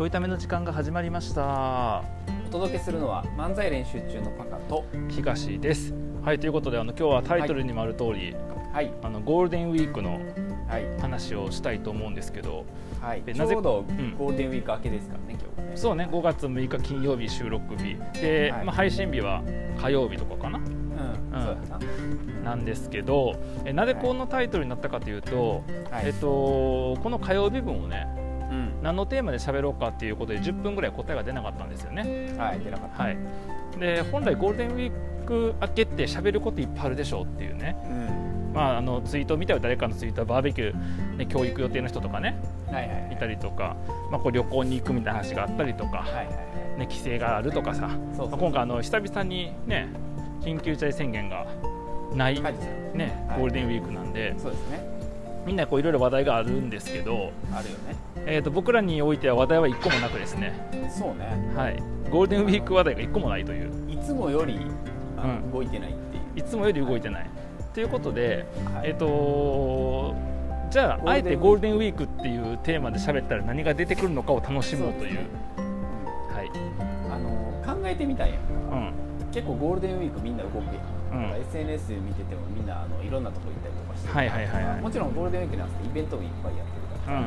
ちょいための時間が始まりました。お届けするのは漫才練習中のパカと。東です。はいということであの今日はタイトルにもある通り、はい。あのゴールデンウィークのはい。話をしたいと思うんですけどはい。でなぜちょうどん。ゴールデンウィーク明けですからね今日。ねそうね5月6日金曜日収録日。で、はい。まあ、配信日は火曜日とかかな？うん、そうやな。なんですけどえなぜこのタイトルになったかというと、はい。えっと、この火曜日分をねうん何のテーマで喋ろうかっていうことで10分ぐらい答えが出なかったんですよね。はい出なかった。はい、で本来ゴールデンウィーク明けって喋ることいっぱいあるでしょうっていうね、うん。まあ、あのツイートを見たよ誰かのツイートはバーベキュー、ね、教育予定の人とかねはいはいはい。いたりとか、まあ、こう旅行に行くみたいな話があったりとか、はいはいはい。ね、帰省があるとかさそうそうまあ今回あの久々にね緊急事態宣言がない、ね、はい。ゴールデンウィークなんで、そうですねみんなこういろいろ話題があるんですけど、あるよね。えー、と僕らにおいては話題は1個もなくですね、そうね。はい、ゴールデンウィーク話題が1個もないという。いつもより動いてないっていう。いつもより動いてない。ということで、はい。えっ、とじゃああえてゴールデンウィークっていうテーマで喋ったら何が出てくるのかを楽しもうという。うんはい。あの考えてみたんやんか、うん。結構ゴールデンウィークみんな動くやん、うん。SNS で見ててもみんなあのいろんなとこ行ったりしてはいはいはいはいもちろんゴールデンウィークなんですけどイベントもいっぱいやってるうから、ん。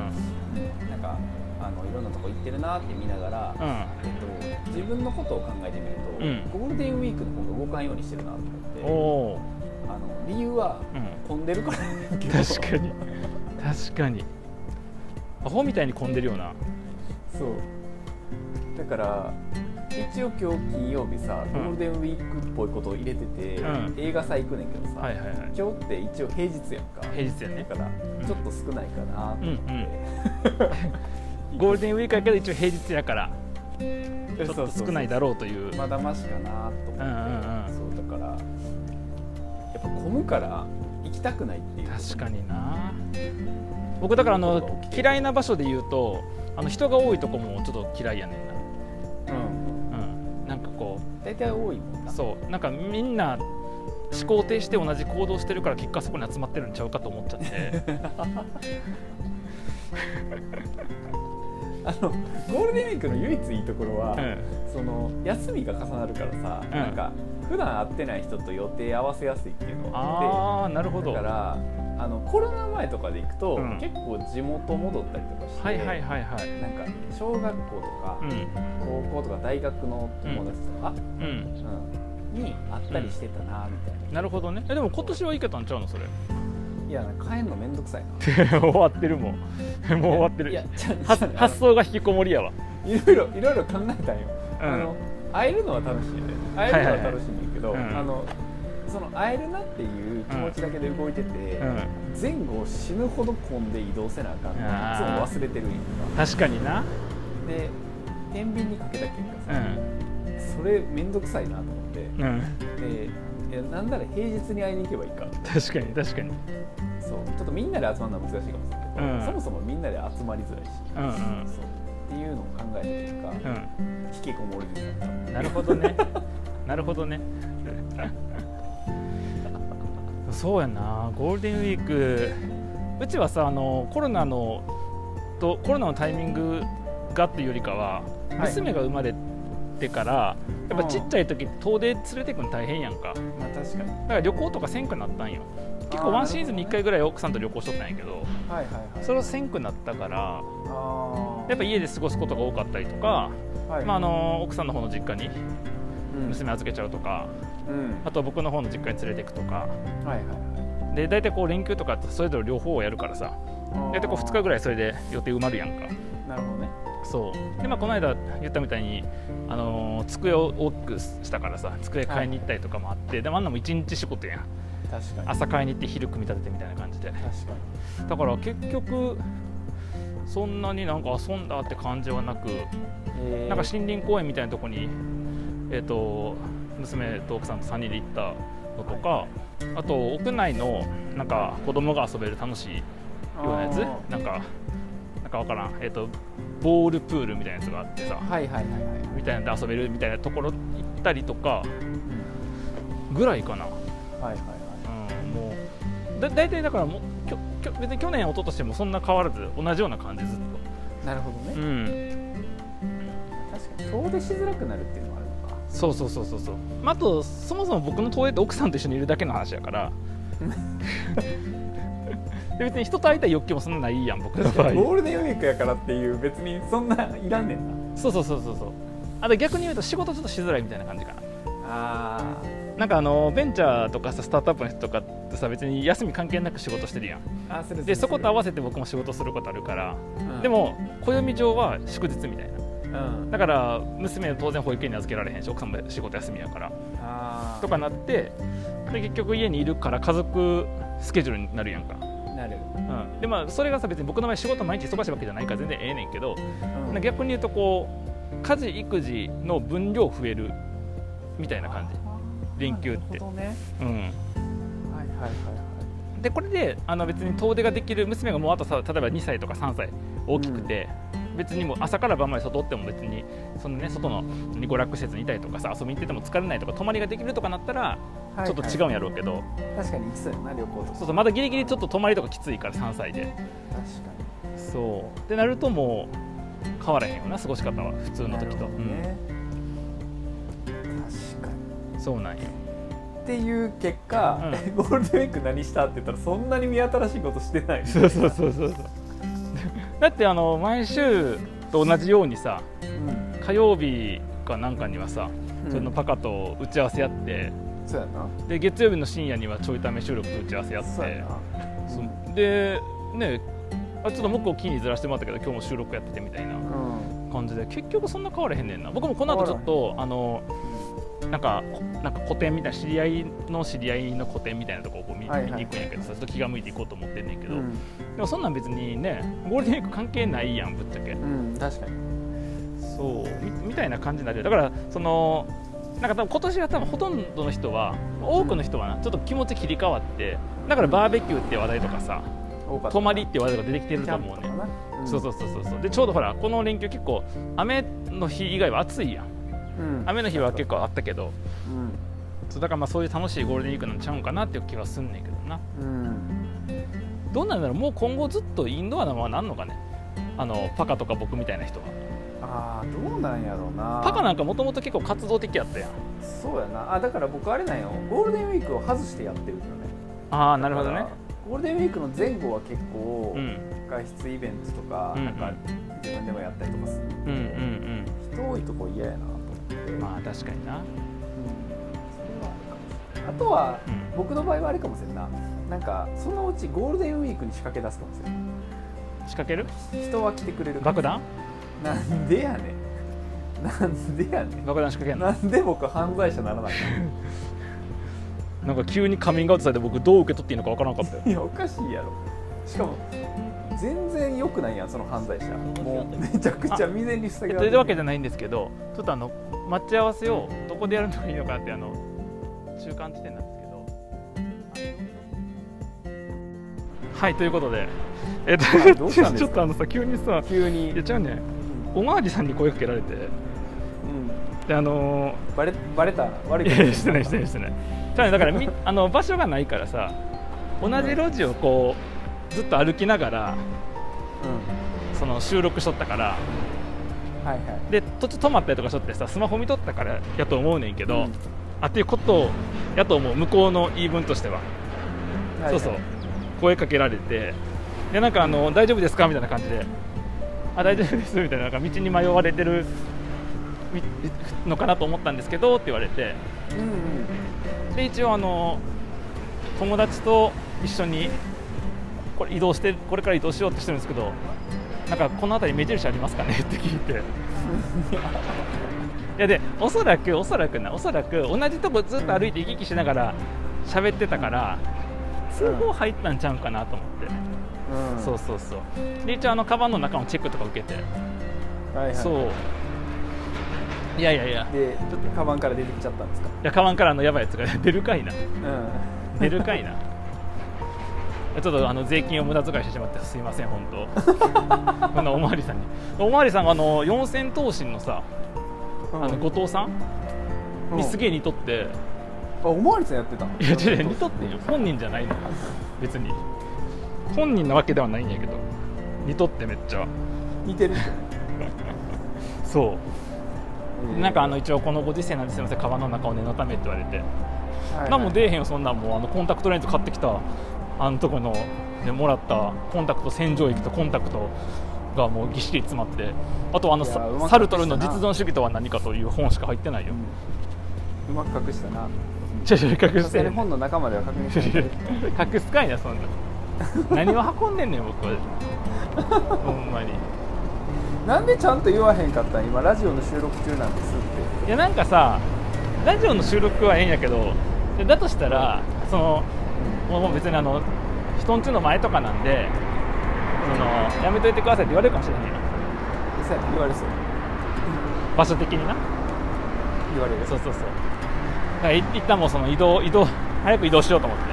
なんかあのいろんなとこ行ってるなって見ながら、うん。えっと、自分のことを考えてみると、うんゴールデンウィークの方が動かんようにしてるなとお思っておあの理由は。混んでるから確かに。確かに。アホみたいに混んでるような。そうだから一応今日金曜日さ、うん。ゴールデンウィークっぽいことを入れてて、うん。映画祭行くねんけどさ、はいはいはい。今日って一応平日やんか。平日やね。だからちょっと少ないかなと思って、ゴールデンウィークやけど一応平日やからちょっと少ないだろろうという。まだましかなと思って、うんうんうん。そうだからやっぱ混むから行きたくないっていう。確かにな。僕だからあの嫌いな場所で言うとあの人が多いとこもちょっと嫌いやねん大体多いもんな。うそう。なんかみんな思考停して同じ行動してるから結果そこに集まってるんちゃうかと思っちゃって。あのゴールデンウィークの唯一いいところは、うん。その休みが重なるからさ、うん。なんか普段会ってない人と予定合わせやすいっていうのがあああなるほど。ってだからあのコロナ前とかで行くと、うん。結構地元戻ったりとかして、はいはいはいはい。なんか小学校とか、うん。高校とか大学の友達とか、うん。うん。に会ったりしてたなみたいな、なるほどね。えでも今年は行けたんちゃうのそれ？いや帰んのめんどくさいな。終わってるもん。もう終わってる。発発想が引きこもりやわ。いろいろいろいろ考えたんよ、うん。あの会えるのは楽しいね。会えるのは楽しいんだけど、はいはいはいうん。あのその会えるなっていう気持ちだけで動いてて、うん。前後死ぬほど混んで移動せなあかんのあー。いつも忘れてるんや確かにな。で天秤にかけた結果うさ、んそれめんどくさいなと思って。うん。でなんなら平日に会いに行けばいいか確かに確かに。そう。ちょっとみんなで集まるのは難しいかもしれないけど、うん。そもそもみんなで集まりづらいし、うんうん。そうっていうのを考えた結果、うん引きこもりになったなるほどね。なるほどね。そうやな、ゴールデンウィーク、うちはさ、あのコロナのとコロナのタイミングがっていうよりかは、はい娘が生まれてから、やっぱちっちゃい時遠出連れてくの大変やんか。まあ確かにだから旅行とかせんくなったんよ。結構ワンシーズンに1回ぐらい奥さんと旅行しとったんやけど、はいはいはい。それをせんくなったから、あやっぱ家で過ごすことが多かったりとか、ぱ、はい。まあ、あの奥さんの方の実家にうん。娘預けちゃうとか、うん。あとは僕の方の実家に連れていくとか。はいはいはい。で大体こう連休とかそれぞれ両方をやるからさ。大体こう2日ぐらいそれで予定埋まるやんか。なるほどね。そう。でまあこの間言ったみたいに、あのー机を大きくしたからさ机買いに行ったりとかもあって、でもあんなも1日仕事やん朝買いに行って昼組み立ててみたいな感じで。確かだから結局そんなになんか遊んだって感じはなく、に、えー。なんか森林公園みたいなとこに、えー、と娘と奥さんと3人で行ったのとか、あと屋内のなんか子供が遊べる楽しいようなやつなんかなんかわからん、えー、とボールプールみたいなやつがあってさ。はいはいはいはい。みたいなんで遊べるみたいなところ行ったりとかうん。ぐらいかな、はいはいもうだ大体だからもうきょきょ別に去年一昨年もそんな変わらず同じような感じずっなるほどと、うね、ん、遠出しづらくなるっていうのもあるのか。そうそうそうそうそう、まあ、あとそもそも僕の遠出って奥さんと一緒にいるだけの話やから。で別に人と会いたい欲求もそんなないやん僕の場合。ゴールデンウィークやからっていう別にそんないらんねんな。そうそうそうそうそう。あと逆に言うと仕事ちょっとしづらいみたいな感じかな。あなんかあのベンチャーとかさスタートアップの人とかってさ別に休み関係なく仕事してるやん。ーあするするでそこと合わせせて僕も仕事することあるから、うん。でも暦上は祝日みたいな。うん。だから娘は当然保育園に預けられへんし奥さんも仕事休みやから。とかなってで結局家にいるから家族スケジュールになるやんか、なる、うん、でまあそれがさ別に僕の場合仕事毎日忙しいわけじゃないから全然ええねんけど、うん。逆に言うとこう家事育児の分量増えるみたいな感じ連休って。ね。うん。はいはいはいはい。でこれであの別に遠出ができる娘がもうあとさ例えば2歳とか3歳大きくて、別にもう朝から晩まで外おっても別にその、ね、外の娯楽施設にいたりとかさ遊びに行ってても疲れないとか泊まりができるとかなったらはいちょっと違うんやろうけど、確かに行きそうやな旅行そうそうまだギリギリちょっと泊まりとかきついから3歳で。確かそう。ってなるともう変わらへんよな過ごし方は。普通にの時と、なるほどね、うん、そうなんよっていう結果、う ゴールデンウィーク何したって言ったらそんなに見新しいことしてない。そうそうそうそうそう。だってあの毎週と同じようにさうん。火曜日かなんかにはさ、うん。そのパカと打ち合わせやってそうやな。で月曜日の深夜にはちょいため収録と打ち合わせやってそうやな。そうでねあちょっと向こう気にずらしてもらったけど今日も収録やっててみたいなうん。感じで結局そんな変わらへんねんな。僕もこの後ちょっとあのなんかこなんか個展みたいな知り合いの知り合いの個展みたいなとこをこう見,、に行くんやけどさちょっと気が向いていこうと思ってんねんけど、うん、でもそんなん別にねゴールデンウィーク関係ないやんぶっちゃけ。うん、確かに。そうみみたいな感じになる。だからそのなんか多分今年は多分ほとんどの人は多くの人はなちょっと気持ち切り替わってだからバーベキューって話題とかさ泊まりって話題が出てきてると思うねそうそうそうそうそう。でちょうどほらこの連休結構雨の日以外は暑いやん、雨の日は結構あったけどうん。そうだからまあそういう楽しいゴールデンウィークなんちゃうんかなっていう気はすんねんけどな。うん。どうなんだろ？うもう今後ずっとインドアなままなんのかね？あのパカとか僕みたいな人は。ああどうなんやろうな。パカなんかもともと結構活動的やったやん。そうやな。あだから僕あれなんよ。ゴールデンウィークを外してやってるんだよね。ああなるほどね。ゴールデンウィークの前後は結構、うん。外出イベントとか,、うんうんなん。か自分でもやったりとかするうんうん。人多いとこ嫌やなまあ確かにな。うん。あとは、うん。僕の場合はあれかもしれんな。なんかそのうちゴールデンウィークに仕掛け出すかもしれない仕掛ける？人は来てくれる爆弾？なんでやねん。なんでやねん。爆弾仕掛けんの？なんで僕犯罪者ならないなんか急にカミングアウトされて僕どう受け取っていいのかわからなかったよ。のいやおかしいやろ。しかも全然良くないやんその犯罪者。もうめちゃくちゃ未然に防げられというわけじゃないんですけどちょっとあの待ち合わせをどこでやるのがいいのかってあの中間地点なんですけど。はいということで。えっと、ちょっとあのさ急にさ急に。いや違うね。おまわりさんに声かけられて。うん。であのバレバレた？悪いいことしてないしてないしてない。じゃあねだからみあの場所がないからさ同じ路地をこうずっと歩きながらうその収録しとったからんはいはい。で途中止まったりとかしとってさスマホ見とったからやと思うねんけど、うん。あっていうことやと思う向こうの言い分としては、はい。そうそう。声かけられてでなんかあの大丈夫ですかみたいな感じで。あ大丈夫ですみたいな。なんか道に迷われてるみのかなと思ったんですけどって言われて。うんうん。で一応あの友達と一緒にこれ移動してこれから移動しようとしてるんですけどなんかこの辺り目印ありますかね？って聞いて。いやでおそらくおそらくなおそらく同じとこずっと歩いて行き来しながら喋ってたから通報入ったんちゃうんかなと思って、うん。そうそうそう。で一応あのカバンの中のチェックとか受けて、はいはい。そう。いやいやいや。でちょっとカバンから出てきちゃったんですか？いやカバンからあのやばいやつが 出るかいな。うん。出るかいなちょっとあの税金を無駄遣いしてしまってすいません本当。こんなおまわりさんに。おまわりさんがあの四千頭身のさあの後藤さん？うん。にすげえ似とって。あおまわりさんやってた。のいや違う似とってんよ。本人じゃないの別に。本人なわけではないんやけど。似とってめっちゃ。似てる。そう。えーなんかあの一応このご時世なんですいません。カバンの中を念のためって言われて。はい。何も出えへんよそんなんもう。あのコンタクトレンズ買ってきたあのとこのでもらったコンタクト洗浄液とコンタクトがもうぎっしり詰まってあとあのサルトルの実存主義とは何かという本しか入ってないよ、うん。うまく隠したな。ちょちょ隠して。に本の中までは確認して隠すかいなそんな。何を運んでんねん僕。はほんまに。なんでちゃんと言わへんかったん？今ラジオの収録中なんですって。いやなんかさラジオの収録はええんやけどでだとしたらそのもう別にあの人んちの前とかなんでそのやめといてくださいって言われるかもしれないよ実際言われそう。場所的にな。言われる。そうそうそう。だからい一旦もうその移動移動早く移動しようと思って。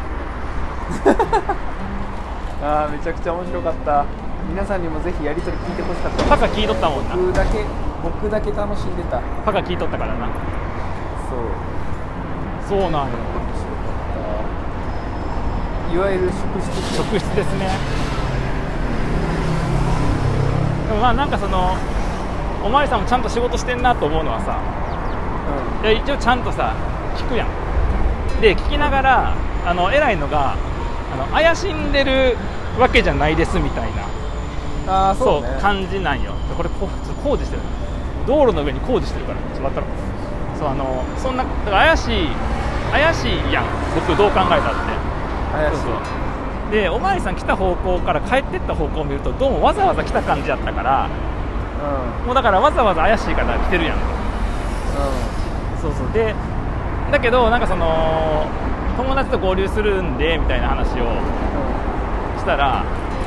ああめちゃくちゃ面白かった。皆さんにもぜひやり取り聞いてほしかった。パカ聞いとったもんな。僕だけ僕だけ楽しんでた。パカ聞いとったからな。そう。そうなんよいわゆる職質職質ですね。でもまあなんかそのおまわりさんもちゃんと仕事してんなと思うのはさいや一応ちゃんとさ聞くやん。で聞きながらあの偉いのがあの怪しんでるわけじゃないですみたいなうん、ああそそううね感じなんよ。これこちょっと工事してる。道路の上に工事してるからちょっと待ったらそうあのそんなだから怪しい怪しいやん。僕どう考えたって怪しい。そうそう。でおまわりさん来た方向から帰ってった方向を見るとどうもわざわざ来た感じやったからうん。もうだからわざわざ怪しいから来てるやん。とそうそう。でだけどなんかその友達と合流するんでみたいな話をしたら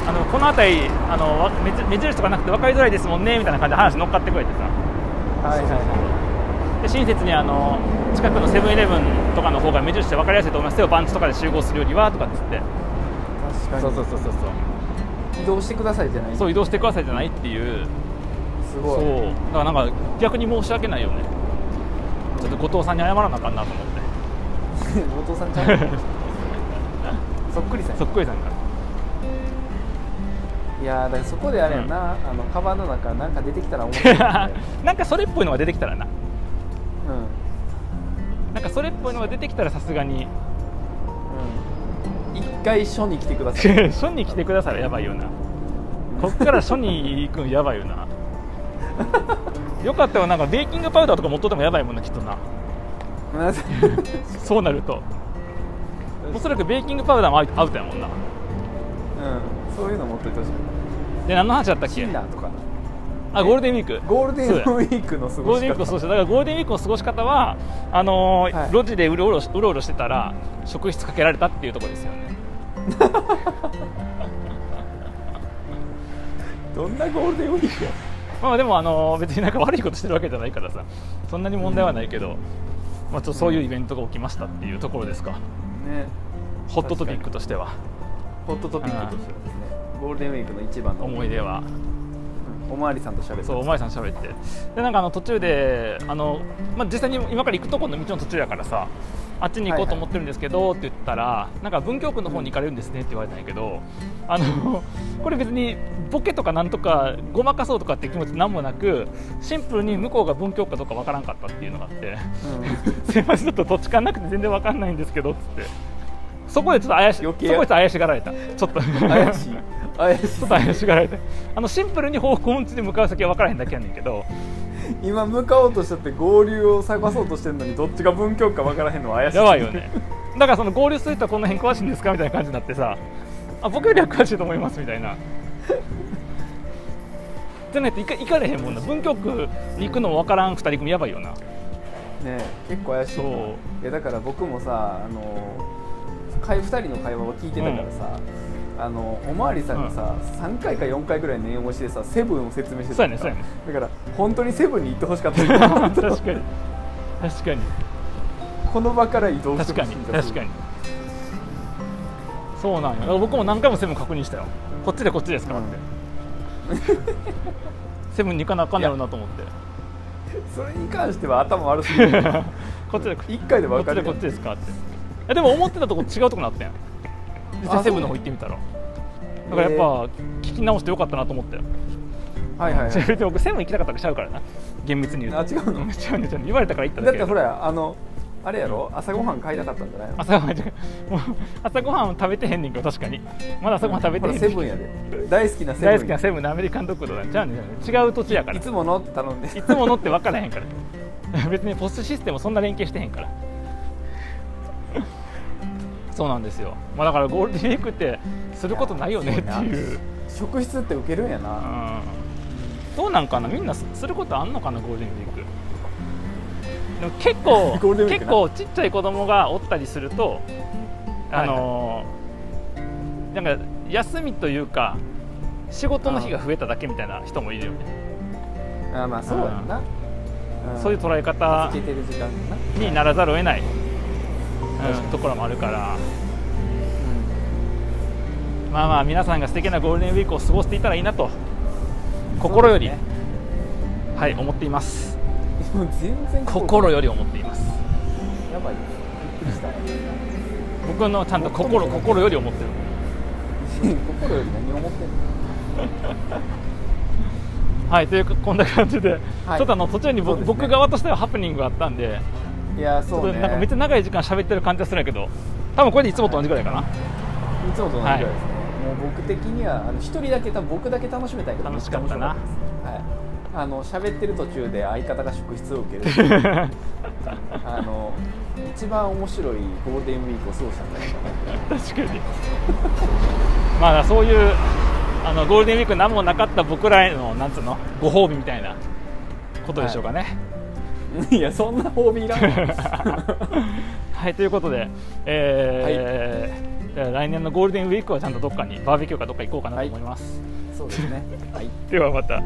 あのこの辺りあのわ目目印とかなくて分かりづらいですもんねみたいな感じで話乗っかってくれてさ。うんはいはい。はで親切にあの近くのセブンイレブンとかの方が目印で分かりやすいと思います。よバンチとかで集合するよりはとかっつって。い確かに。そうそうそうそうそう。移動してくださいじゃない。そう移動してくださいじゃないっていう。そすごい。う。だからなんか逆に申し訳ないよね。ちょっと後藤さんに謝らなあかんなと思って。後藤さんちゃん そっくりさんそっくりさんか。らいやーだからそこであれやな、あのカバンの中なんか出てきたら面白い、ね、なんかそれっぽいのが出てきたらな。うんかそれっぽいのが出てきたらさすがに。うん。一回書に来てください。書に来てください。やばいよな。こっから書に行くのやばいよな。よかったよなんかベーキングパウダーとか持っとってもやばいもんなきっとな。そうなると。おそらくベーキングパウダーもアウトやもんな。うん。そういうの持っといてほしい。で何の話だったっシけンナーとかあゴールデンウィーク。ゴールデンウィークの過ごし方。ークの過ごし方だからゴールデンウィークの過ごし方はあのーはい。路地でうろうろうろうろしてたら職質かけられたっていうところですよね。どんなゴールデンウィークや？まあでもあの別になんか悪いことしてるわけじゃないからさそんなに問題はないけど、まあ、ちょっとそういうイベントが起きましたっていうところですか、ね。ホットトピックとしては。ホットトピックとしてはですね。ゴールデンウィークの一番の思い出はおまわりさんと喋るそうお前さん喋って。でなんかあの途中であの、まあ、実際に今から行くとこの道の途中やからさあっちに行こうと思ってるんですけど、って言ったらなんか文京区の方に行かれるんですねって言われたんやけどあのこれ別にボケとかなんとかごまかそうとかって気持ちなんもなくシンプルに向こうが文京区かどうかわからんかったっていうのがあってうん。すいませんちょっと土地勘なくて全然わかんないんですけどっつって。そこでちょっと怪し怪しがられた。ちょっと。怪しい怪しいちょっと怪しがられて。あのシンプルに方向音痴で向かう先は分からへんだけやねんけど。今向かおうとしちゃって合流を探そうとしてるのにどっちが文京区か分からへんのは怪しい。やばいよね。だからその合流する人はこの辺詳しいんですかみたいな感じになってさ。あ僕よりは詳しいと思いますみたいな。じゃないと行か行かれへんもんな。文京区に行くのも分からん2人組やばいよな。ね結構怪しいそう。いやだから僕もさあの会2人の会話を聞いてたからさ、あのおまわりさんがさ、3回か4回ぐらい念押しでさセブンを説明してたそうやねそうやねだから本当にセブンに行ってほしかった。確かに。確かに。この場から移動して確かにほしいんだ。確かにそうなんよ。僕も何回もセブン確認したよ。こっちでこっちですからって、セブンに行かなあかんやろうなと思って。それに関しては頭悪すぎる。こっちで1回でこっち分かるやん。でこっちですかって。えでも思ってたとこ違うとこなったやんセブンの方行ってみたら。だからやっぱ聞き直してよかったなと思ったよはいはいはい。僕セブン行きたかったわけちゃうからな。厳密に言うと。あ違うの？ん違うね違うね言われたから行っただけ。だってほらあのあれやろ？朝ごはん買いたかった んじゃないの朝ごはんもう朝ごはん食べてへんねんけど確かに。まだ朝ごはん食べてへんねんセブンやで。大好きなセブン大好きなセブンのアメリカンドッグとかちゃうねん。違う土地やから。いつもの頼んで。いつものって分からへんから。別にポストシステムそんな連携してへんからそうなんですよ、まあ、だからゴールデンウィークってすることないよねっていう。職質って受けるんやな、うん。どうなんかな？みんなすすることあんのかなゴールデンウィーク。でも結構 結構ちっちゃい子供がおったりするとあのーなんか休みというか仕事の日が増えただけみたいな人もいるよね。あまあそうやんな、ん。そういう捉え方にならざるを得ない、うん、ところもあるから。まあまあ皆さんが素敵なゴールデンウィークを過ごしていたらいいなと心より、そうですはい思っています。心。より思っています。やばいびっくりした。僕のちゃんと心心より思ってる。心より何を思ってんの？はいというこんな感じで、はい。ちょっとあの途中に僕,、僕側としてはハプニングがあったんでいやそうね。なんかめっちゃ長い時間喋ってる感じがするんやけど多分これでいつもと同じぐらいかな、いつもと同じぐらいですね、もう僕的には一人だけ多分僕だけ楽しめたいけど楽しかったな。はい。あの喋ってる途中で相方が職質を受ける あの一番面白いゴールデンウィークを過ごしたんじゃないかな確かに。まあそういうあのゴールデンウィーク何もなかった僕らへのなんつうのご褒美みたいなことでしょうかね、い やそんな褒美いらんわ。はい、ということで、えーじゃあ来年のゴールデンウィークはちゃんとどっかにバーベキューかどっか行こうかなと思います、そうですね。はい。ではまた。